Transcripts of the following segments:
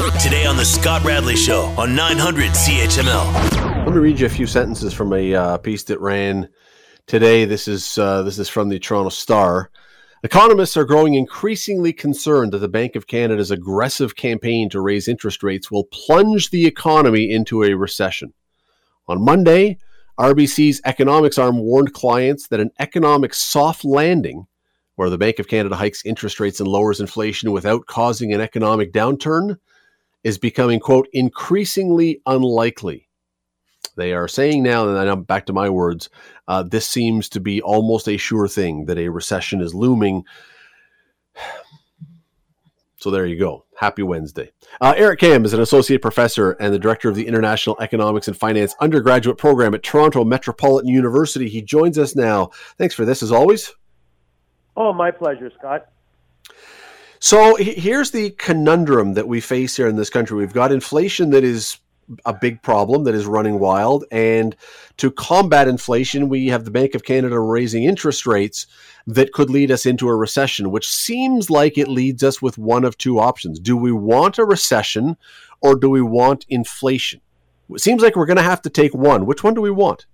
Today on the Scott Radley Show on 900 CHML. Let me read you a few sentences from a uh, piece that ran today. This is uh, this is from the Toronto Star. Economists are growing increasingly concerned that the Bank of Canada's aggressive campaign to raise interest rates will plunge the economy into a recession. On Monday, RBC's economics arm warned clients that an economic soft landing, where the Bank of Canada hikes interest rates and lowers inflation without causing an economic downturn, is becoming, quote, increasingly unlikely. They are saying now, and I'm back to my words, uh, this seems to be almost a sure thing that a recession is looming. So there you go. Happy Wednesday. Uh, Eric Kam is an associate professor and the director of the International Economics and Finance undergraduate program at Toronto Metropolitan University. He joins us now. Thanks for this, as always. Oh, my pleasure, Scott. So here's the conundrum that we face here in this country. We've got inflation that is a big problem that is running wild. And to combat inflation, we have the Bank of Canada raising interest rates that could lead us into a recession, which seems like it leads us with one of two options. Do we want a recession or do we want inflation? It seems like we're going to have to take one. Which one do we want?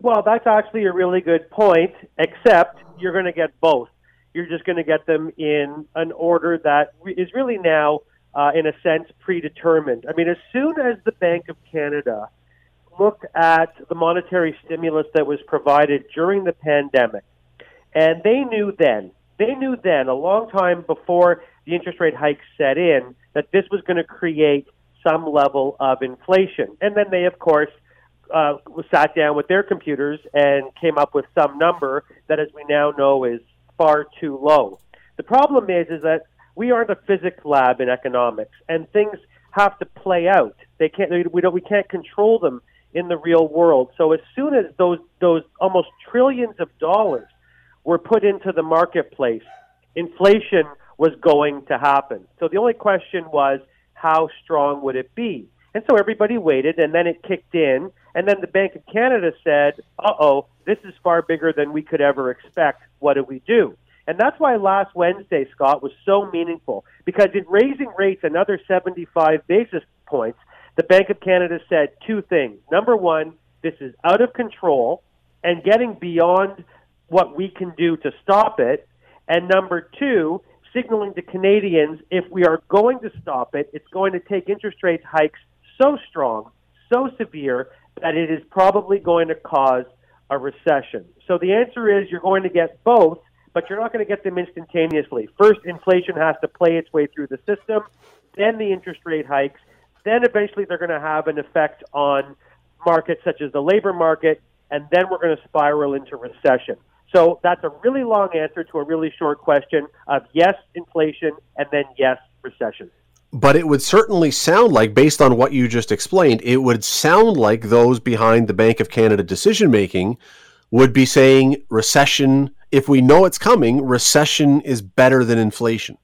Well, that's actually a really good point, except you're going to get both. You're just going to get them in an order that is really now uh, in a sense, predetermined. I mean, as soon as the Bank of Canada looked at the monetary stimulus that was provided during the pandemic, and they knew then, they knew then, a long time before the interest rate hikes set in, that this was going to create some level of inflation. And then they, of course, uh, sat down with their computers and came up with some number that, as we now know, is far too low. The problem is, is that we aren't a physics lab in economics, and things have to play out. They can't. We don't. We can't control them in the real world. So as soon as those those almost trillions of dollars were put into the marketplace, inflation was going to happen. So the only question was how strong would it be? And so everybody waited, and then it kicked in, and then the Bank of Canada said, "Uh oh, this is far bigger than we could ever expect. What do we do?" And that's why last Wednesday, Scott, was so meaningful because in raising rates another 75 basis points, the Bank of Canada said two things. Number one, this is out of control and getting beyond what we can do to stop it. And number two, signaling to Canadians if we are going to stop it, it's going to take interest rate hikes so strong, so severe, that it is probably going to cause a recession. So the answer is you're going to get both but you're not going to get them instantaneously. First, inflation has to play its way through the system, then the interest rate hikes, then eventually they're going to have an effect on markets such as the labor market, and then we're going to spiral into recession. So that's a really long answer to a really short question of yes, inflation, and then yes, recession. But it would certainly sound like, based on what you just explained, it would sound like those behind the Bank of Canada decision making would be saying recession if we know it's coming, recession is better than inflation.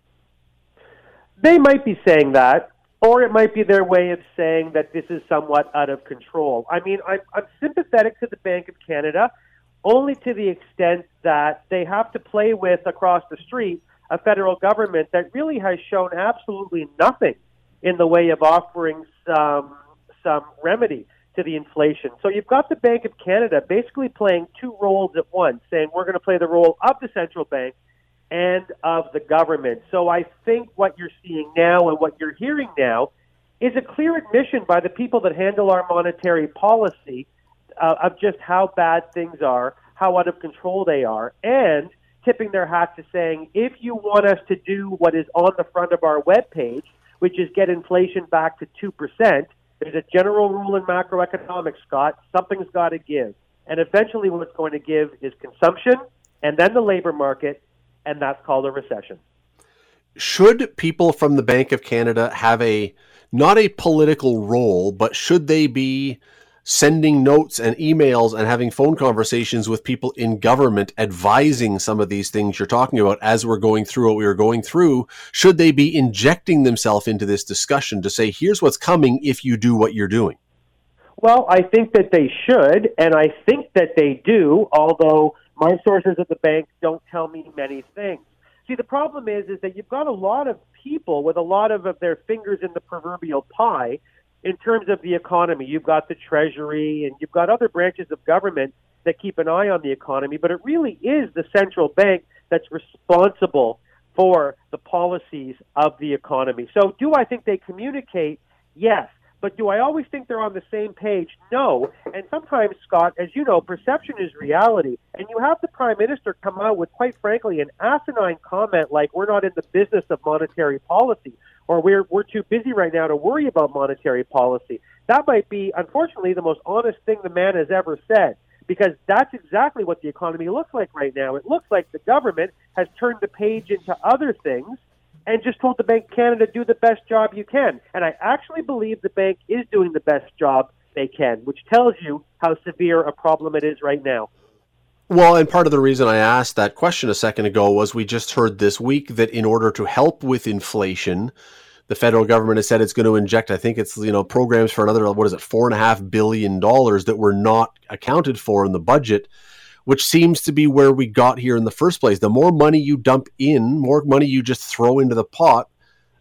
They might be saying that, or it might be their way of saying that this is somewhat out of control. I mean, I'm, I'm sympathetic to the Bank of Canada only to the extent that they have to play with across the street a federal government that really has shown absolutely nothing in the way of offering some some remedy to the inflation. So you've got the Bank of Canada basically playing two roles at once, saying we're going to play the role of the central bank and of the government. So I think what you're seeing now and what you're hearing now is a clear admission by the people that handle our monetary policy uh, of just how bad things are, how out of control they are, and tipping their hat to saying, if you want us to do what is on the front of our web page, which is get inflation back to 2%, there's a general rule in macroeconomics, Scott. Something's got to give. And eventually, what's going to give is consumption and then the labor market, and that's called a recession. Should people from the Bank of Canada have a not a political role, but should they be sending notes and emails and having phone conversations with people in government advising some of these things you're talking about as we're going through what we were going through should they be injecting themselves into this discussion to say here's what's coming if you do what you're doing well i think that they should and i think that they do although my sources at the bank don't tell me many things. See, the problem is, is that you've got a lot of people with a lot of, of their fingers in the proverbial pie in terms of the economy. You've got the Treasury and you've got other branches of government that keep an eye on the economy, but it really is the central bank that's responsible for the policies of the economy. So, do I think they communicate? Yes. But do I always think they're on the same page? No. And sometimes, Scott, as you know, perception is reality. And you have the Prime Minister come out with, quite frankly, an asinine comment like, we're not in the business of monetary policy, or we're, we're too busy right now to worry about monetary policy. That might be, unfortunately, the most honest thing the man has ever said because that's exactly what the economy looks like right now. It looks like the government has turned the page into other things and just told the Bank of Canada do the best job you can. And I actually believe the bank is doing the best job they can, which tells you how severe a problem it is right now. Well, and part of the reason I asked that question a second ago was we just heard this week that in order to help with inflation, the federal government has said it's going to inject, I think it's, you know, programs for another, what is it, four and a half billion dollars that were not accounted for in the budget which seems to be where we got here in the first place. The more money you dump in, more money you just throw into the pot,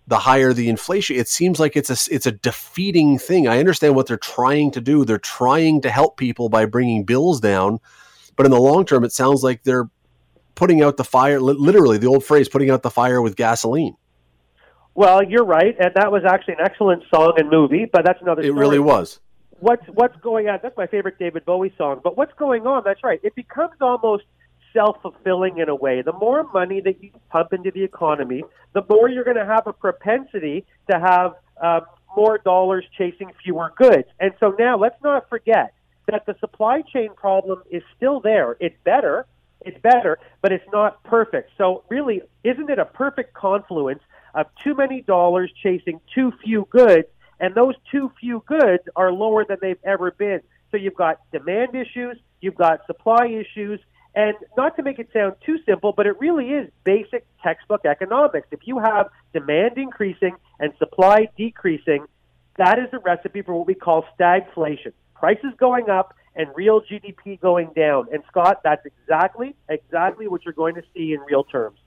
the higher the inflation. It seems like it's a it's a defeating thing. I understand what they're trying to do. They're trying to help people by bringing bills down, but in the long term, it sounds like they're putting out the fire. Literally, the old phrase, "putting out the fire with gasoline." Well, you're right, and that was actually an excellent song and movie, but that's another. It story. really was what's what's going on? That's my favorite David Bowie song. But what's going on? That's right. It becomes almost self fulfilling in a way. The more money that you pump into the economy, the more you're going to have a propensity to have uh, more dollars chasing fewer goods. And so now let's not forget that the supply chain problem is still there. It's better. It's better, but it's not perfect. So really, isn't it a perfect confluence of too many dollars chasing too few goods and those too few goods are lower than they've ever been. So you've got demand issues, you've got supply issues, and not to make it sound too simple, but it really is basic textbook economics. If you have demand increasing and supply decreasing, that is a recipe for what we call stagflation. Prices going up and real GDP going down. And Scott, that's exactly exactly what you're going to see in real terms.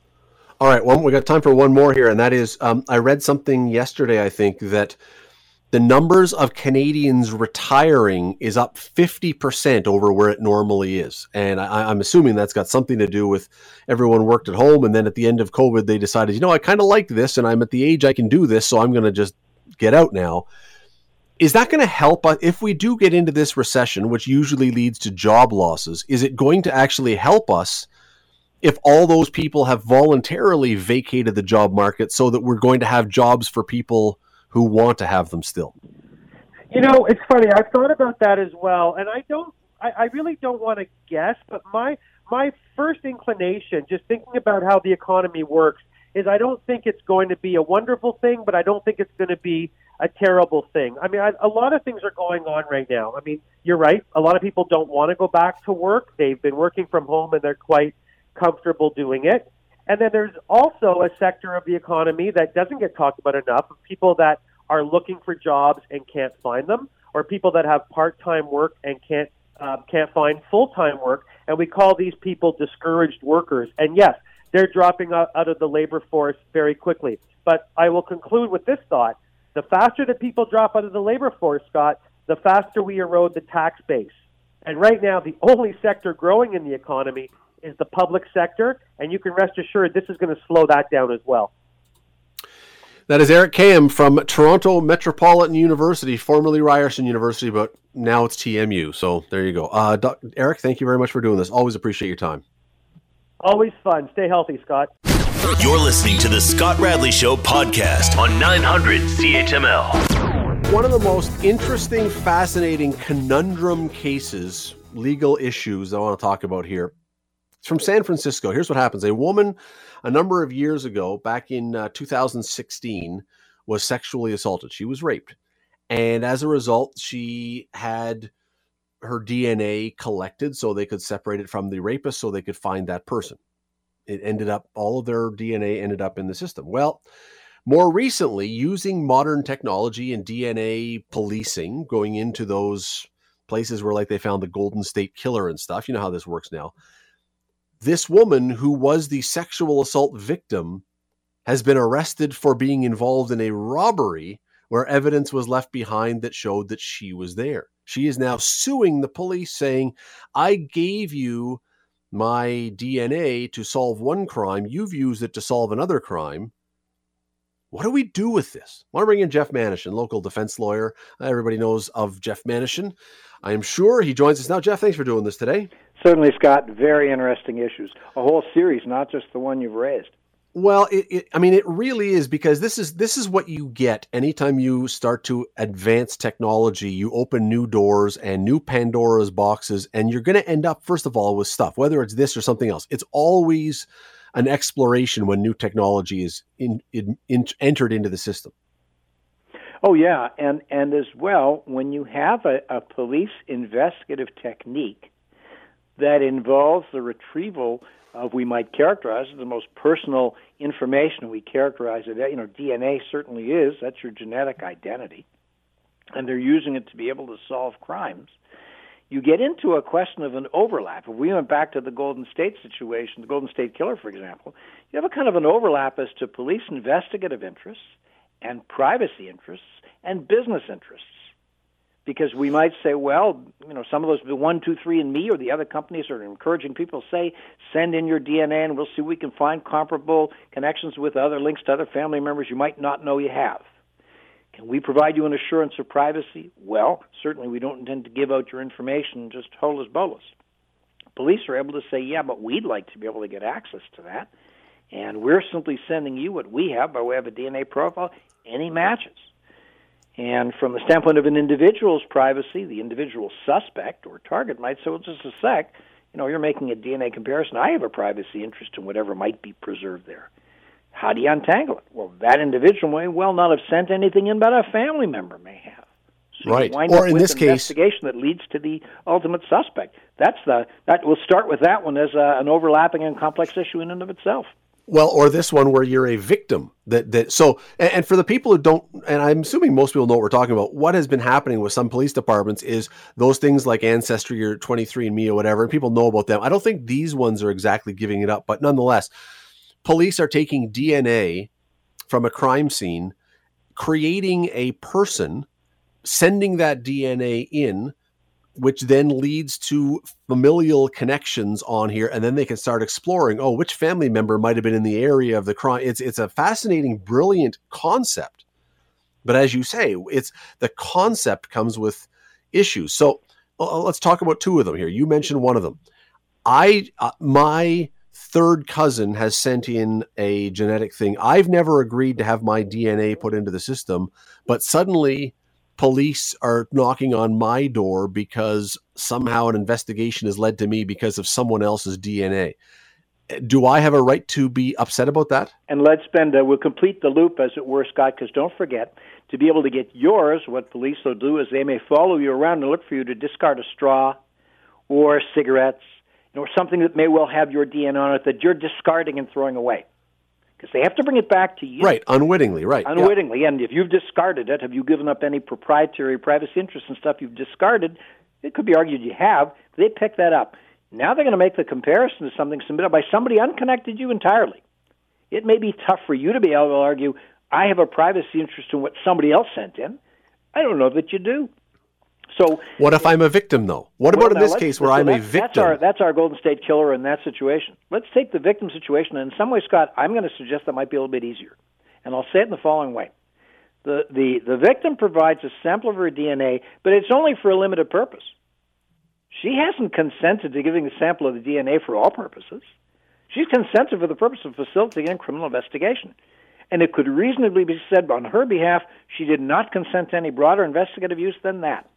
All right, well, we got time for one more here, and that is um, I read something yesterday. I think that the numbers of Canadians retiring is up 50% over where it normally is. And I, am assuming that's got something to do with everyone worked at home. And then at the end of COVID, they decided, you know, I kind of like this and I'm at the age I can do this. So I'm going to just get out now. Is that going to help us if we do get into this recession, which usually leads to job losses? Is it going to actually help us? if all those people have voluntarily vacated the job market so that we're going to have jobs for people who want to have them still. You know, it's funny. I've thought about that as well, and I don't. I, I really don't want to guess, but my my first inclination, just thinking about how the economy works, is I don't think it's going to be a wonderful thing, but I don't think it's going to be a terrible thing. I mean, I, a lot of things are going on right now. I mean, you're right. A lot of people don't want to go back to work. They've been working from home and they're quite comfortable doing it. And then there's also a sector of the economy that doesn't get talked about enough people that are looking for jobs and can't find them, or people that have part-time work and can't uh, can't find full-time work. And we call these people discouraged workers. And yes, they're dropping out of the labor force very quickly. But I will conclude with this thought: the faster that people drop out of the labor force, Scott, the faster we erode the tax base. And right now, the only sector growing in the economy is the public sector, and you can rest assured this is going to slow that down as well. That is Eric Kam from Toronto Metropolitan University, formerly Ryerson University, but now it's TMU. So there you go. Uh, Doc, Eric, thank you very much for doing this. Always appreciate your time. Always fun. Stay healthy, Scott. You're listening to the Scott Radley Show podcast on 900 CHML. One of the most interesting, fascinating conundrum cases, legal issues I want to talk about here it's from San Francisco. Here's what happens a woman a number of years ago, back in uh, 2016, was sexually assaulted. She was raped. And as a result, she had her DNA collected so they could separate it from the rapist so they could find that person. It ended up, all of their DNA ended up in the system. Well, more recently, using modern technology and DNA policing, going into those places where, like, they found the Golden State Killer and stuff, you know how this works now this woman who was the sexual assault victim has been arrested for being involved in a robbery where evidence was left behind that showed that she was there. She is now suing the police saying, I gave you my DNA to solve one crime, you've used it to solve another crime. What do we do with this? I want to bring in Jeff Manishen, local defense lawyer. Uh, everybody knows of Jeff Manishen. I am sure he joins us now. Jeff, thanks for doing this today. Certainly, Scott. Very interesting issues. A whole series, not just the one you've raised. Well, it, it, I mean, it really is because this is this is what you get anytime you start to advance technology. You open new doors and new Pandora's boxes, and you're going to end up, first of all, with stuff. Whether it's this or something else, it's always an exploration when new technology is in, in, in, entered into the system. Oh yeah, and and as well, when you have a, a police investigative technique that involves the retrieval of we might characterize as the most personal information we characterize it. You know, DNA certainly is. That's your genetic identity, and they're using it to be able to solve crimes. You get into a question of an overlap. If we went back to the Golden State situation, the Golden State Killer, for example, you have a kind of an overlap as to police investigative interests and privacy interests and business interests because we might say, well, you know, some of those, the one, two, three, and me, or the other companies are encouraging people to say, send in your DNA, and we'll see we can find comparable connections with other links to other family members you might not know you have. Can we provide you an assurance of privacy? Well, certainly we don't intend to give out your information just holus bolus. Police are able to say, yeah, but we'd like to be able to get access to that, and we're simply sending you what we have by way of a DNA profile, any matches. And from the standpoint of an individual's privacy, the individual suspect or target might say, well, just a sec, you know, you're making a DNA comparison. I have a privacy interest in whatever might be preserved there. How do you untangle it? Well, that individual may well not have sent anything in, but a family member may have. So right. Or in this case, investigation that leads to the ultimate suspect. That's the that. We'll start with that one as a, an overlapping and complex issue in and of itself. Well, or this one where you're a victim. That that so, and, and, for the people who don't, and I'm assuming most people know what we're talking about. What has been happening with some police departments is those things like Ancestry or 23andMe or whatever, and people know about them. I don't think these ones are exactly giving it up, but nonetheless, police are taking DNA from a crime scene, creating a person, sending that DNA in which then leads to familial connections on here and then they can start exploring oh which family member might have been in the area of the crime. It's it's a fascinating brilliant concept. But as you say it's the concept comes with issues. So uh, let's talk about two of them here. You mentioned one of them. I uh, my third cousin has sent in a genetic thing. I've never agreed to have my dna put into the system but suddenly police are knocking on my door because somehow an investigation has led to me because of someone else's DNA. Do I have a right to be upset about that? And let's spend, uh, we'll complete the loop, as it were, Scott, because don't forget, to be able to get yours, what police will do is they may follow you around and look for you to discard a straw or cigarettes or something that may well have your DNA on it that you're discarding and throwing away because they have to bring it back to you. Right, unwittingly, right. Unwittingly. Yeah. And if you've discarded it, have you given up any proprietary privacy interests and stuff you've discarded? It could be argued you have. They pick that up. Now they're going to make the comparison to something submitted by somebody unconnected to you entirely. It may be tough for you to be able to argue, I have a privacy interest in what somebody else sent in. I don't know that you do. So, what if I'm a victim, though? What well, about in this case where so I'm a victim? That's our, that's our Golden State Killer in that situation. Let's take the victim situation. And in some way, Scott, I'm going to suggest that might be a little bit easier. And I'll say it in the following way. The, the, the victim provides a sample of her DNA, but it's only for a limited purpose. She hasn't consented to giving a sample of the DNA for all purposes. She's consented for the purpose of facilitating a criminal investigation. And it could reasonably be said on her behalf she did not consent to any broader investigative use than that.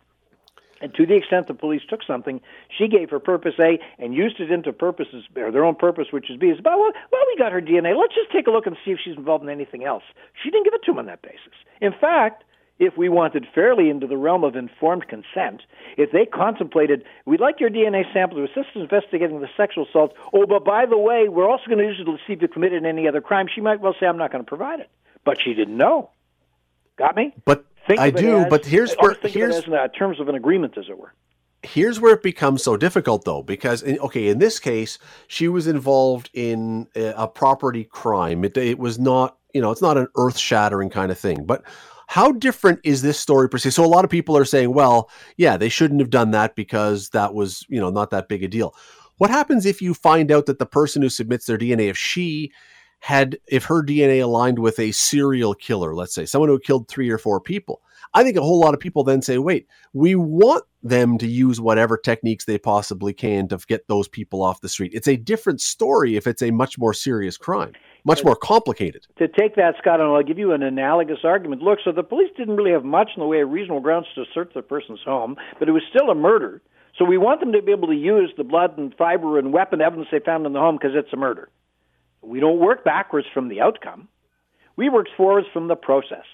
And to the extent the police took something, she gave her purpose A and used it into purposes or their own purpose, which is B. Is about well, well, we got her DNA. Let's just take a look and see if she's involved in anything else. She didn't give it to him on that basis. In fact, if we wanted fairly into the realm of informed consent, if they contemplated, we'd like your DNA sample to assist in investigating the sexual assault. Oh, but by the way, we're also going to use it to see if you committed any other crime. She might well say, I'm not going to provide it. But she didn't know. Got me? But Think I do, as, but here's where here's of it as in terms of an agreement, as it were. here's where it becomes so difficult though because in, okay in this case she was involved in a, a property crime. It, it, was not you know it's not an earth-shattering kind of thing. But how different is this story per se? So a lot of people are saying well yeah they shouldn't have done that because that was you know not that big a deal. What happens if you find out that the person who submits their dna if she had if her dna aligned with a serial killer let's say someone who killed three or four people I think a whole lot of people then say, wait, we want them to use whatever techniques they possibly can to get those people off the street. It's a different story if it's a much more serious crime, much more complicated. To take that, Scott, and I'll give you an analogous argument. Look, so the police didn't really have much in the way of reasonable grounds to search the person's home, but it was still a murder. So we want them to be able to use the blood and fiber and weapon evidence they found in the home because it's a murder. We don't work backwards from the outcome. We work forwards from the process.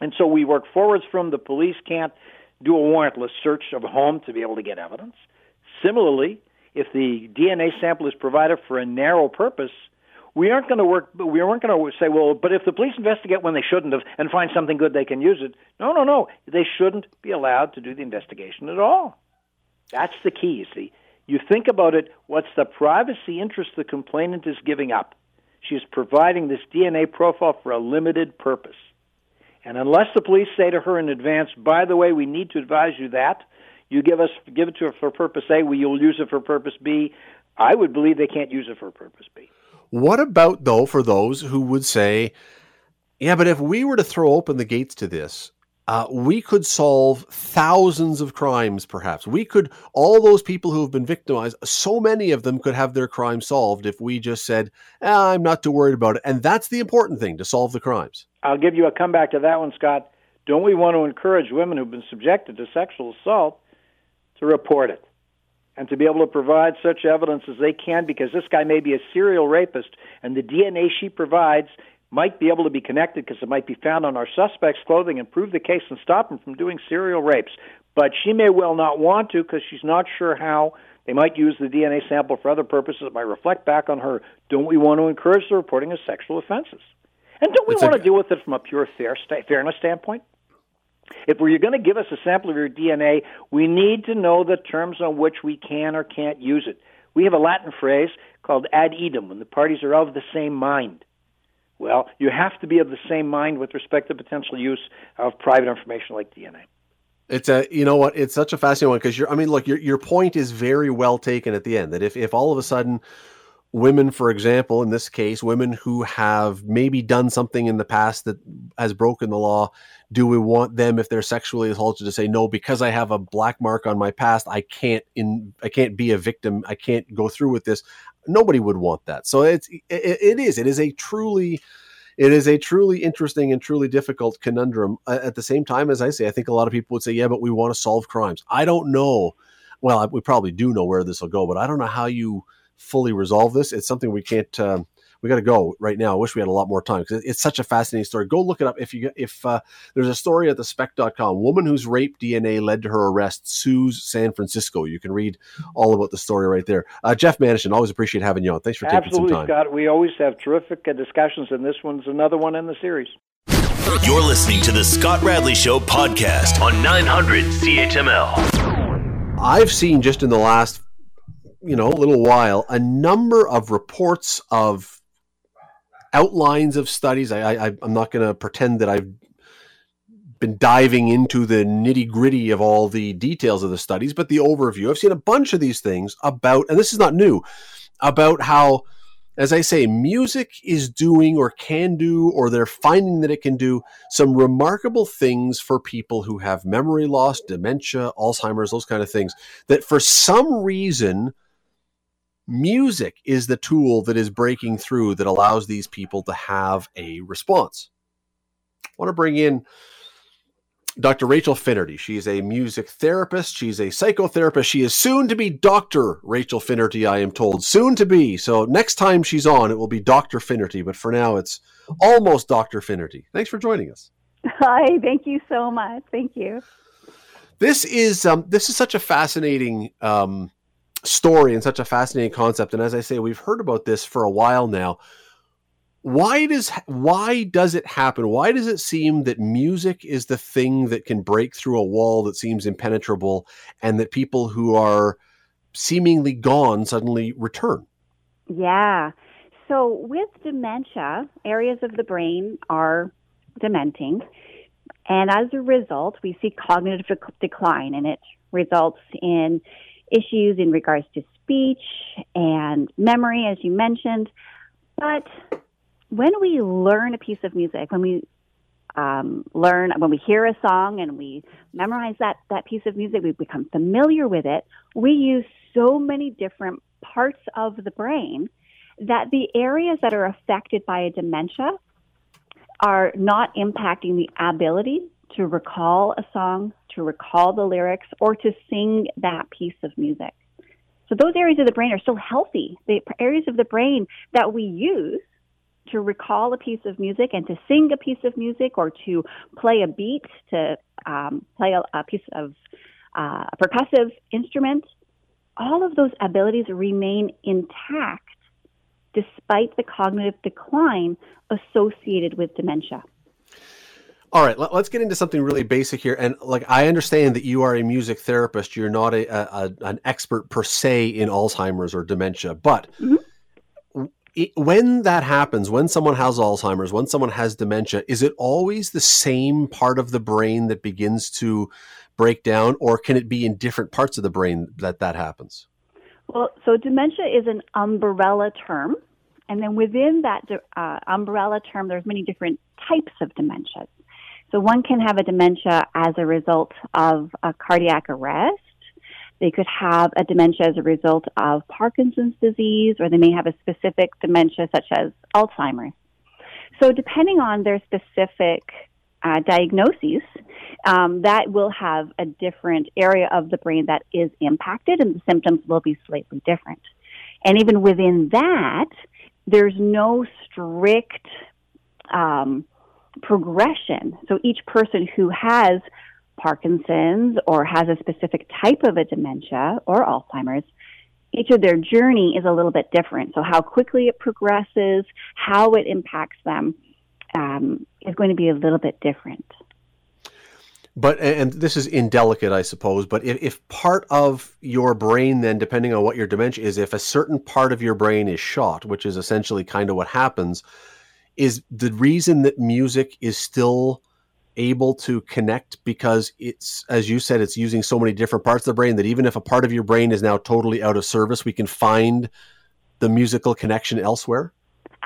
And so we work forwards from the police can't do a warrantless search of a home to be able to get evidence. Similarly, if the DNA sample is provided for a narrow purpose, we aren't going to work. We aren't going to say, well, but if the police investigate when they shouldn't have and find something good, they can use it. No, no, no. They shouldn't be allowed to do the investigation at all. That's the key. You see, you think about it. What's the privacy interest the complainant is giving up? She is providing this DNA profile for a limited purpose. And unless the police say to her in advance, by the way, we need to advise you that, you give us give it to her for purpose A, we you'll use it for purpose B. I would believe they can't use it for purpose B. What about though for those who would say, yeah, but if we were to throw open the gates to this, uh, we could solve thousands of crimes, perhaps. We could, all those people who have been victimized, so many of them could have their crime solved if we just said, ah, I'm not too worried about it. And that's the important thing to solve the crimes. I'll give you a comeback to that one, Scott. Don't we want to encourage women who've been subjected to sexual assault to report it and to be able to provide such evidence as they can because this guy may be a serial rapist and the DNA she provides might be able to be connected because it might be found on our suspect's clothing and prove the case and stop him from doing serial rapes. But she may well not want to because she's not sure how. They might use the DNA sample for other purposes that might reflect back on her. Don't we want to encourage the reporting of sexual offenses? And don't we it's want a... to deal with it from a pure fair sta- fairness standpoint? If you're going to give us a sample of your DNA, we need to know the terms on which we can or can't use it. We have a Latin phrase called ad idem, when the parties are of the same mind. Well, you have to be of the same mind with respect to potential use of private information like DNA. It's a you know what it's such a fascinating one because you're I mean look your your point is very well taken at the end that if if all of a sudden women for example in this case women who have maybe done something in the past that has broken the law do we want them if they're sexually assaulted to say no because I have a black mark on my past I can't in I can't be a victim I can't go through with this nobody would want that. So it's it, it is it is a truly it is a truly interesting and truly difficult conundrum. At the same time, as I say, I think a lot of people would say, "Yeah, but we want to solve crimes." I don't know. Well, we probably do know where this will go, but I don't know how you fully resolve this. It's something we can't. Um, we got to go right now. I wish we had a lot more time because it's such a fascinating story. Go look it up if you if uh, there's a story at the spec.com. Woman whose rape DNA led to her arrest sues San Francisco. You can read all about the story right there. Uh, Jeff Manishen, always appreciate having you on. Thanks for Absolutely, taking some time. Scott. We always have terrific uh, discussions, and this one's another one in the series. You're listening to the Scott Radley Show podcast on 900 CHML. I've seen just in the last you know, a little while, a number of reports of outlines of studies. I, I I'm not going to pretend that I've been diving into the nitty gritty of all the details of the studies, but the overview. I've seen a bunch of these things about, and this is not new, about how, as I say, music is doing or can do, or they're finding that it can do some remarkable things for people who have memory loss, dementia, Alzheimer's, those kind of things, that for some reason, music is the tool that is breaking through that allows these people to have a response. I want to bring in Dr. Rachael Finnerty. She's a music therapist. She's a psychotherapist. She is soon to be Dr. Rachael Finnerty, I am told. Soon to be. So next time she's on, it will be Dr. Finnerty. But for now, it's almost Dr. Finnerty. Thanks for joining us. Hi. Thank you so much. Thank you. This is um, this is such a fascinating um, story and such a fascinating concept. And as I say, we've heard about this for a while now. why does why does it happen? Why does it seem that music is the thing that can break through a wall that seems impenetrable, and that people who are seemingly gone suddenly return? Yeah. So with dementia, areas of the brain are dementing, and as a result, we see cognitive decline, and it results in issues in regards to speech and memory, as you mentioned. But when we learn a piece of music, when we um, learn, when we hear a song and we memorize that, that piece of music, we become familiar with it, we use so many different parts of the brain that the areas that are affected by a dementia are not impacting the ability to recall a song, to recall the lyrics, or to sing that piece of music. So those areas of the brain are still healthy. The areas of the brain that we use to recall a piece of music and to sing a piece of music or to play a beat, to um, play a, a, piece of uh, a percussive instrument, all of those abilities remain intact despite the cognitive decline associated with dementia. All right, let, us get into something really basic here. And like, I understand that you are a music therapist. You're not a, a an expert per se in Alzheimer's or dementia, but mm-hmm when that happens, when someone has Alzheimer's, when someone has dementia, is it always the same part of the brain that begins to break down, or can it be in different parts of the brain that that happens? Well, so dementia is an umbrella term, and then within that uh, umbrella term, there's many different types of dementias. So one can have a dementia as a result of a cardiac arrest they could have a dementia as a result of Parkinson's disease, or they may have a specific dementia such as Alzheimer's. So, depending on their specific uh, diagnoses, um, that will have a different area of the brain that is impacted, and the symptoms will be slightly different. And even within that, there's no strict um, progression. So each person who has Parkinson's or has a specific type of a dementia or Alzheimer's, each of their journey is a little bit different. So, how quickly it progresses, how it impacts them, um, is going to be a little bit different. But and this is indelicate, I suppose. But if, if part of your brain, then depending on what your dementia is, if a certain part of your brain is shot, which is essentially kind of what happens, is the reason that music is still able to connect because it's as you said it's using so many different parts of the brain that even if a part of your brain is now totally out of service we can find the musical connection elsewhere?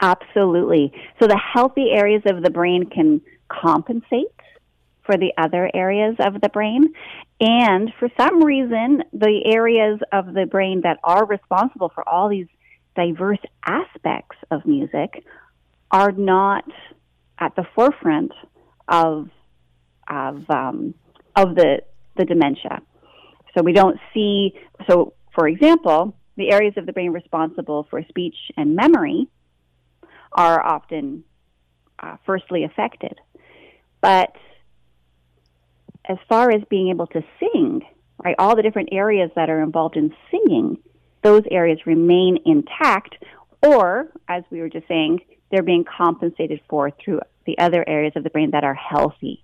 Absolutely. So the healthy areas of the brain can compensate for the other areas of the brain. And for some reason the areas of the brain that are responsible for all these diverse aspects of music are not at the forefront of of um, of the the dementia. So we don't see. So, for example, the areas of the brain responsible for speech and memory are often uh, firstly affected, but as far as being able to sing, right, all the different areas that are involved in singing, those areas remain intact, or as we were just saying, they're being compensated for through the other areas of the brain that are healthy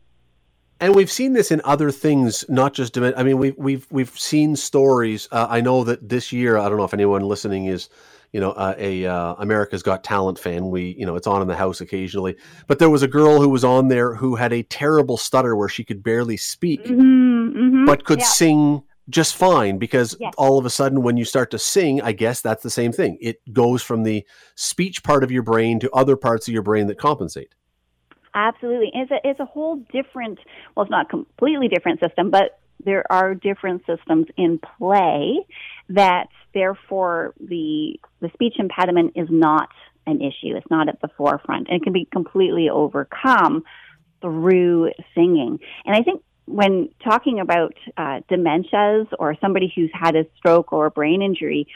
and we've seen this in other things, not just. I mean, we've we've we've seen stories. Uh, I know that this year, I don't know if anyone listening is, you know, uh, a uh, America's Got Talent fan. We, you know, it's on in the house occasionally. But there was a girl who was on there who had a terrible stutter where she could barely speak, mm-hmm, mm-hmm, but could yeah. sing just fine. Because yes. all of a sudden, when you start to sing, I guess that's the same thing. It goes from the speech part of your brain to other parts of your brain that compensate. Absolutely. It's a, it's a whole different, well, it's not completely different system, but there are different systems in play that therefore the, the speech impediment is not an issue. It's not at the forefront and it can be completely overcome through singing. And I think when talking about uh, dementias or somebody who's had a stroke or a brain injury,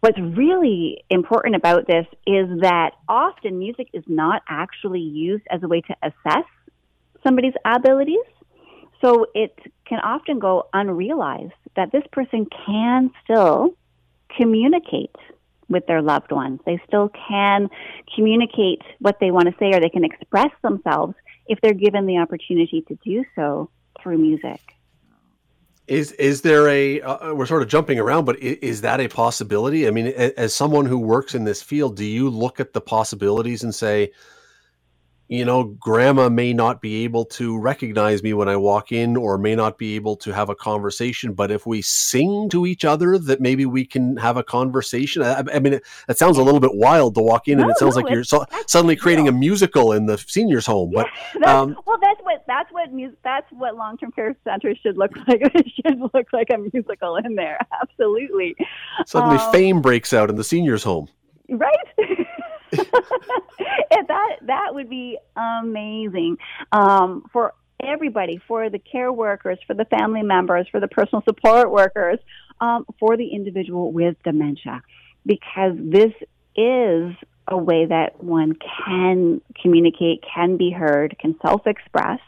What's really important about this is that often music is not actually used as a way to assess somebody's abilities. So it can often go unrealized that this person can still communicate with their loved ones. They still can communicate what they want to say or they can express themselves if they're given the opportunity to do so through music. Is is there a uh, we're sort of jumping around, but is, is, that a possibility? I mean, as someone who works in this field, do you look at the possibilities and say, you know, grandma may not be able to recognize me when I walk in or may not be able to have a conversation. But if we sing to each other, that maybe we can have a conversation. I, I mean, it, it, sounds a little bit wild to walk in no, and it sounds no, like you're so, suddenly creating a musical in the seniors home. But yeah, um, well, that's what that's what mu- that's what long term care centers should look like. it should look like a musical in there. Absolutely. Suddenly, um, fame breaks out in the seniors home. Right. that that would be amazing um, for everybody, for the care workers, for the family members, for the personal support workers, um, for the individual with dementia, because this is a way that one can communicate, can be heard, can self-express,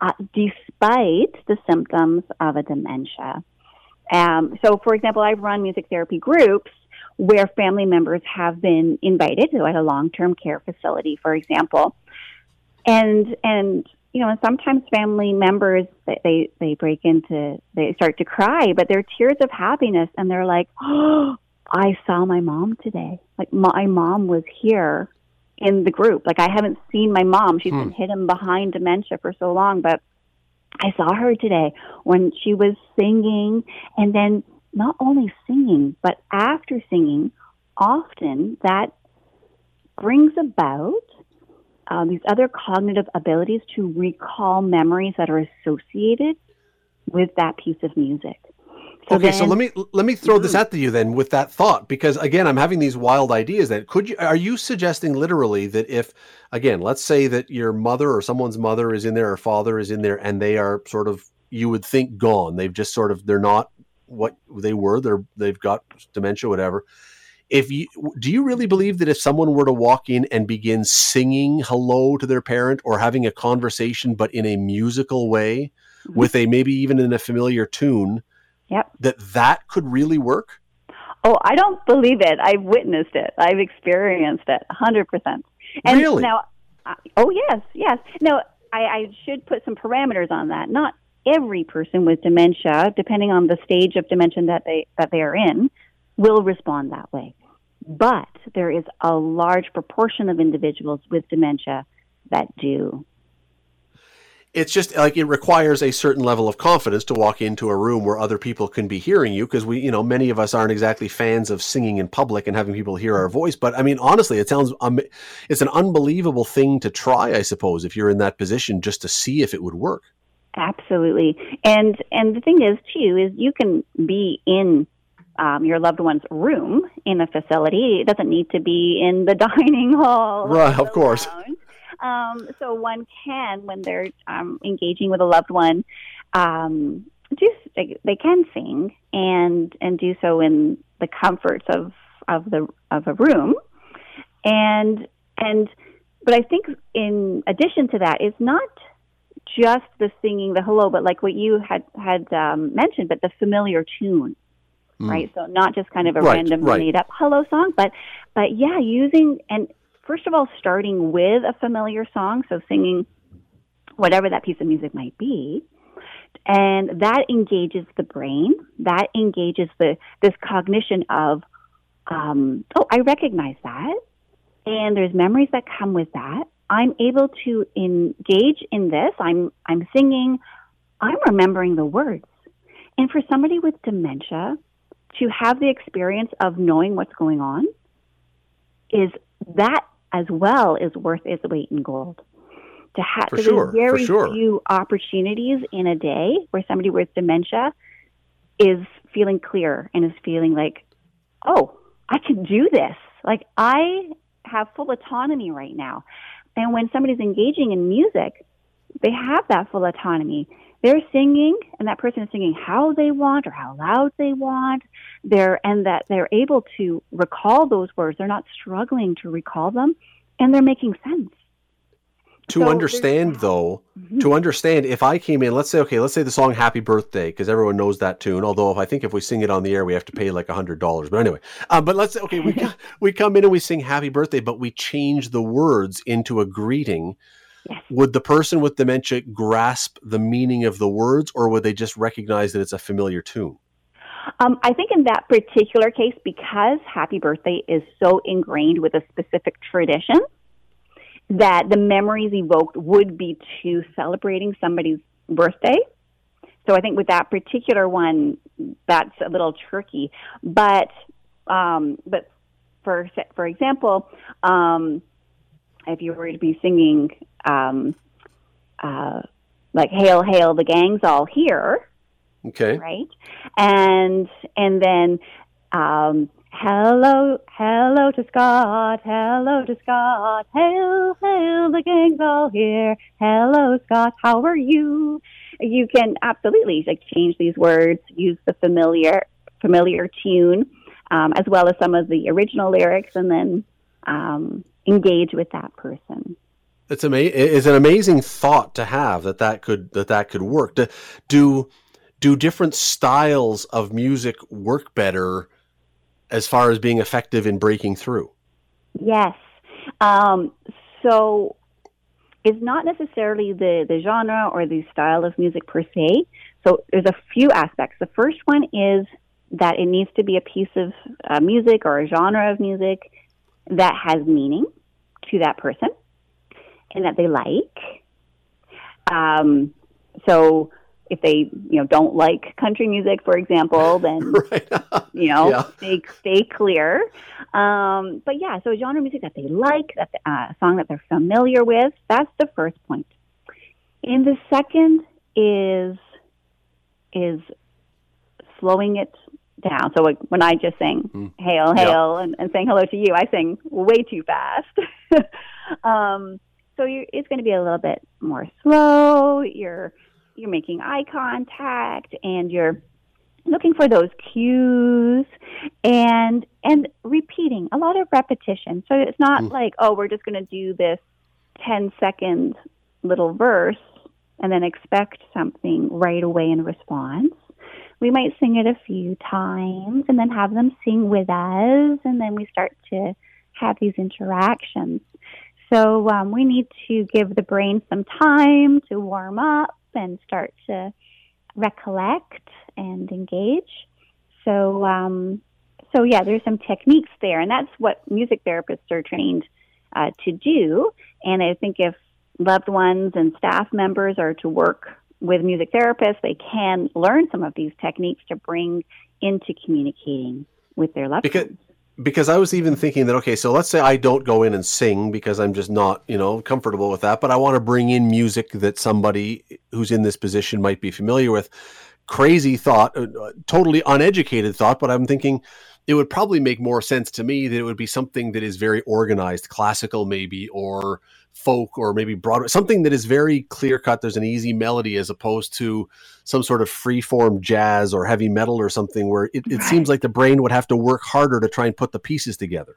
uh, despite the symptoms of a dementia. Um, so, for example, I've run music therapy groups where family members have been invited to at a long-term care facility, for example. And and you know, and sometimes family members they they break into they start to cry, but they're tears of happiness, and they're like, "Oh, I saw my mom today. Like my mom was here in the group. Like I haven't seen my mom. She's hmm. been hidden behind dementia for so long, but I saw her today when she was singing, and then not only singing, but after singing, often that brings about uh, these other cognitive abilities to recall memories that are associated with that piece of music. So okay, then, so let me let me throw this at you then with that thought because again I'm having these wild ideas that could you are you suggesting literally that if again let's say that your mother or someone's mother is in there or father is in there and they are sort of you would think gone they've just sort of they're not what they were. They're they've got dementia, whatever. If you do you really believe that if someone were to walk in and begin singing hello to their parent or having a conversation, but in a musical way, mm-hmm. with a maybe even in a familiar tune, yep. that that could really work? Oh, I don't believe it. I've witnessed it. I've experienced it, hundred percent. And really? now, oh yes, yes. Now, I, I should put some parameters on that. Not every person with dementia, depending on the stage of dementia that they that they are in, will respond that way. But there is a large proportion of individuals with dementia that do. It's just like it requires a certain level of confidence to walk into a room where other people can be hearing you because we, you know, many of us aren't exactly fans of singing in public and having people hear our voice. But I mean, honestly, it sounds, um, it's an unbelievable thing to try, I suppose, if you're in that position just to see if it would work. Absolutely. And and the thing is too is you can be in um, your loved one's room in a facility. It doesn't need to be in the dining hall. Right, of course. Um, so one can, when they're um, engaging with a loved one, um, do they, they can sing and and do so in the comforts of of the of a room, and and but I think in addition to that, it's not just the singing the hello, but like what you had had um, mentioned, but the familiar tune, mm. right? So not just kind of a right, random right. made up hello song, but but yeah, using and first of all, starting with a familiar song, so singing whatever that piece of music might be, and that engages the brain. That engages the this cognition of, um, oh, I recognize that, and there's memories that come with that I'm able to engage in this. I'm I'm singing. I'm remembering the words. And for somebody with dementia to have the experience of knowing what's going on is that as well is worth its weight in gold. To have for sure, very sure. few opportunities in a day where somebody with dementia is feeling clear and is feeling like, oh, I can do this. Like I have full autonomy right now. And when somebody's engaging in music, they have that full autonomy. They're singing, and that person is singing how they want or how loud they want. They're and that they're able to recall those words. They're not struggling to recall them, and they're making sense. To So understand though to understand if i came in let's say okay let's say the song happy birthday because everyone knows that tune although if i think if we sing it on the air we have to pay like a hundred dollars. But anyway um, but let's say okay we, we come in and we sing happy birthday but we change the words into a greeting. Yes. would the person with dementia grasp the meaning of the words or would they just recognize that it's a familiar tune? Um, I think in that particular case, because Happy Birthday is so ingrained with a specific tradition, that the memories evoked would be to celebrating somebody's birthday. So I think with that particular one, that's a little tricky. But um, but for for example, um, if you were to be singing um, uh, like "Hail, Hail, the gang's all here," okay right? And and then um, hello, hello to Scott, hello to Scott, hail, hail, the gang's all here. Hello, Scott, how are you? You can absolutely like change these words, use the familiar familiar tune, um, as well as some of the original lyrics, and then um, engage with that person. It's ama- It's an amazing thought to have that that could that that could work. Do, do different styles of music work better as far as being effective in breaking through? Yes. Um, so it's not necessarily the, the genre or the style of music per se. So there's a few aspects. The first one is that it needs to be a piece of uh, music or a genre of music that has meaning to that person and that they like. Um, so if they you know don't like country music, for example, then right. you know Yeah. stay stay clear um, but yeah so genre music that they like that uh, song that they're familiar with that's the first point. and the second is is slowing it down so like when i just sing Mm. hail Yeah. hail and, and saying hello to you i sing way too fast um, so you're, it's going to be a little bit more slow you're you're making eye contact and you're looking for those cues and and repeating a lot of repetition. So it's not Mm. like oh we're just going to do this 10 second little verse and then expect something right away in response. We might sing it a few times and then have them sing with us and then we start to have these interactions. So um, we need to give the brain some time to warm up and start to recollect and engage. So, um, so yeah, there's some techniques there, and that's what music therapists are trained uh, to do. And I think if loved ones and staff members are to work with music therapists, they can learn some of these techniques to bring into communicating with their loved Because ones. Because I was even thinking that okay, so let's say I don't go in and sing because I'm just not, you know, comfortable with that, but I want to bring in music that somebody who's in this position might be familiar with. Crazy thought, uh, uh, totally uneducated thought, but I'm thinking it would probably make more sense to me that it would be something that is very organized, classical maybe, or folk, or maybe Broadway, something that is very clear cut. There's an easy melody as opposed to some sort of free form jazz or heavy metal or something where it, it seems like the brain would have to work harder to try and put the pieces together.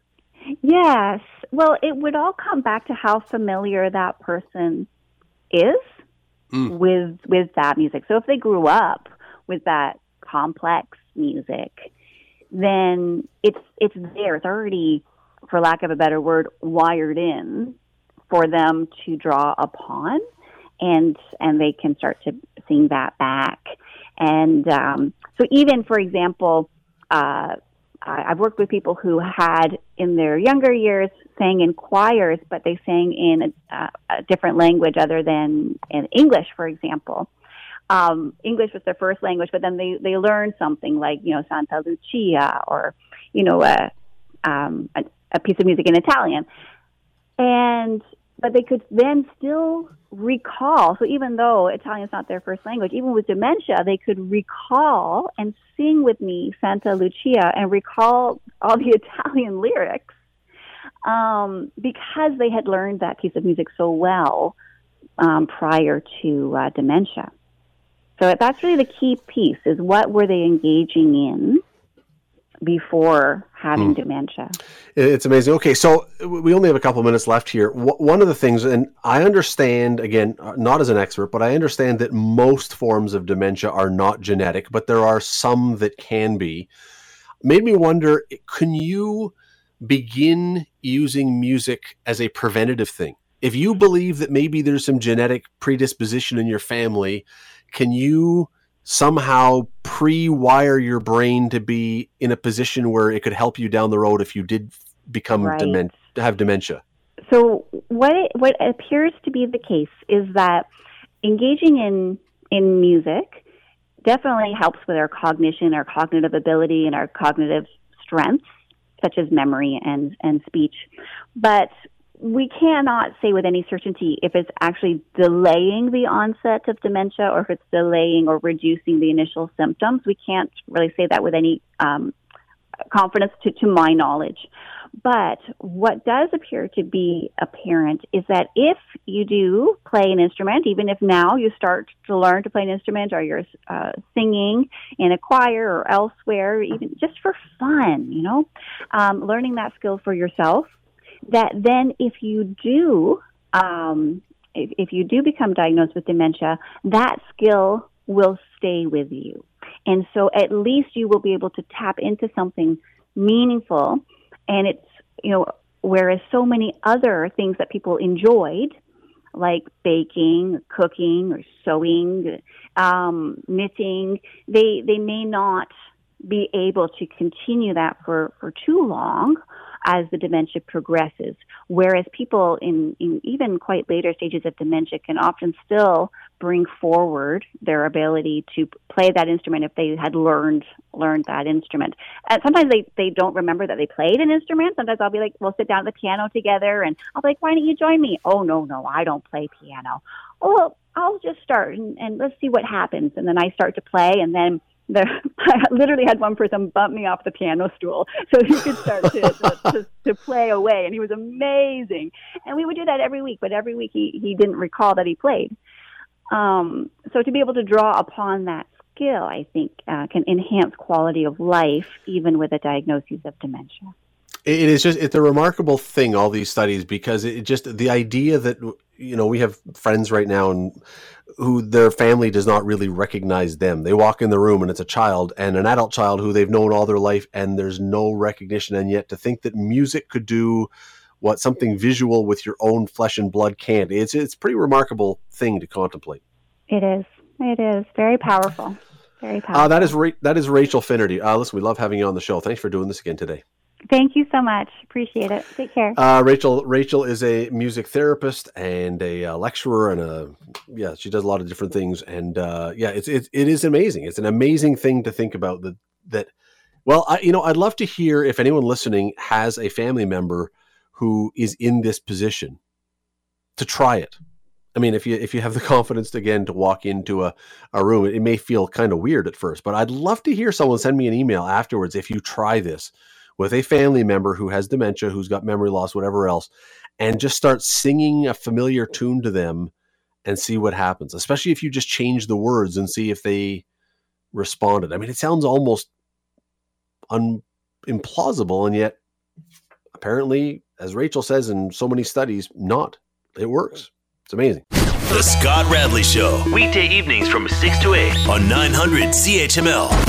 Yes. Well, it would all come back to how familiar that person is Mm. with with that music. So if they grew up with that complex music, then it's it's there. It's already, for lack of a better word, wired in for them to draw upon, and and they can start to sing that back. And um, so, even for example, uh, I've worked with people who had in their younger years sang in choirs, but they sang in a, a different language other than in English, for example. Um, English was their first language, but then they, they learned something like, you know, Santa Lucia or, you know, a, um, a, a piece of music in Italian. And, but they could then still recall. So even though Italian's not their first language, even with dementia, they could recall and sing with me Santa Lucia and recall all the Italian lyrics um, because they had learned that piece of music so well um, prior to uh, dementia. So that's really the key piece: is what were they engaging in before having hmm. dementia. It's amazing. Okay, so we only have a couple minutes left here. One of the things, and I understand, again, uh, not as an expert, but I understand that most forms of dementia are not genetic, but there are some that can be. Made me wonder can you begin using music as a preventative thing? If you believe that maybe there's some genetic predisposition in your family, can you somehow pre-wire your brain to be in a position where it could help you down the road if you did become right. have dementia. So what it, what appears to be the case is that engaging in in music definitely helps with our cognition, our cognitive ability, and our cognitive strengths, such as memory and and speech. But we cannot say with any certainty if it's actually delaying the onset of dementia or if it's delaying or reducing the initial symptoms. We can't really say that with any um, confidence to, to my knowledge. But what does appear to be apparent is that if you do play an instrument, even if now you start to learn to play an instrument or you're uh, singing in a choir or elsewhere, even just for fun, you know, um, learning that skill for yourself that then if you do um, if, if you do become diagnosed with dementia, that skill will stay with you. And so at least you will be able to tap into something meaningful. And it's, you know, whereas so many other things that people enjoyed, like baking, cooking, or sewing, um, knitting, they, they may not be able to continue that for, for too long as the dementia progresses. Whereas people in, in even quite later stages of dementia can often still bring forward their ability to play that instrument if they had learned learned that instrument. And sometimes they, they don't remember that they played an instrument. Sometimes I'll be like, we'll sit down at the piano together and I'll be like, why don't you join me? Oh no, no, I don't play piano. Oh well, I'll just start and, and let's see what happens. And then I start to play and then the, I literally had one person bump me off the piano stool so he could start to, to, to, to, play away, and he was amazing. And we would do that every week, but every week he, he didn't recall that he played. Um, so to be able to draw upon that skill, I think, uh, can enhance quality of life even with a diagnosis of dementia. It is just it's a remarkable thing all these studies because it just the idea that you know we have friends right now and who their family does not really recognize them. They walk in the room and it's a child and an adult child who they've known all their life and there's no recognition. And yet to think that music could do what something visual with your own flesh and blood can't, it's it's a pretty remarkable thing to contemplate. It is. It is very powerful. Very powerful. Uh, that is Ra- that is Rachael Finnerty. Uh, listen, we love having you on the show. Thanks for doing this again today. Thank you so much. Appreciate it. Take care. Uh, Rachael Rachael is a music therapist and a uh, lecturer and a yeah, she does a lot of different things and uh, yeah, it's it, it is amazing. It's an amazing thing to think about that that well, I you know, I'd love to hear if anyone listening has a family member who is in this position to try it. I mean, if you if you have the confidence again to walk into a, a room, it may feel kind of weird at first, but I'd love to hear someone send me an email afterwards if you try this with a family member who has dementia, who's got memory loss, whatever else, and just start singing a familiar tune to them and see what happens, especially if you just change the words and see if they responded. I mean, it sounds almost un- implausible, and yet apparently, as Rachael says in so many studies, not. It works. It's amazing. The Scott Radley Show, weekday evenings from 6 to 8 on 900 CHML.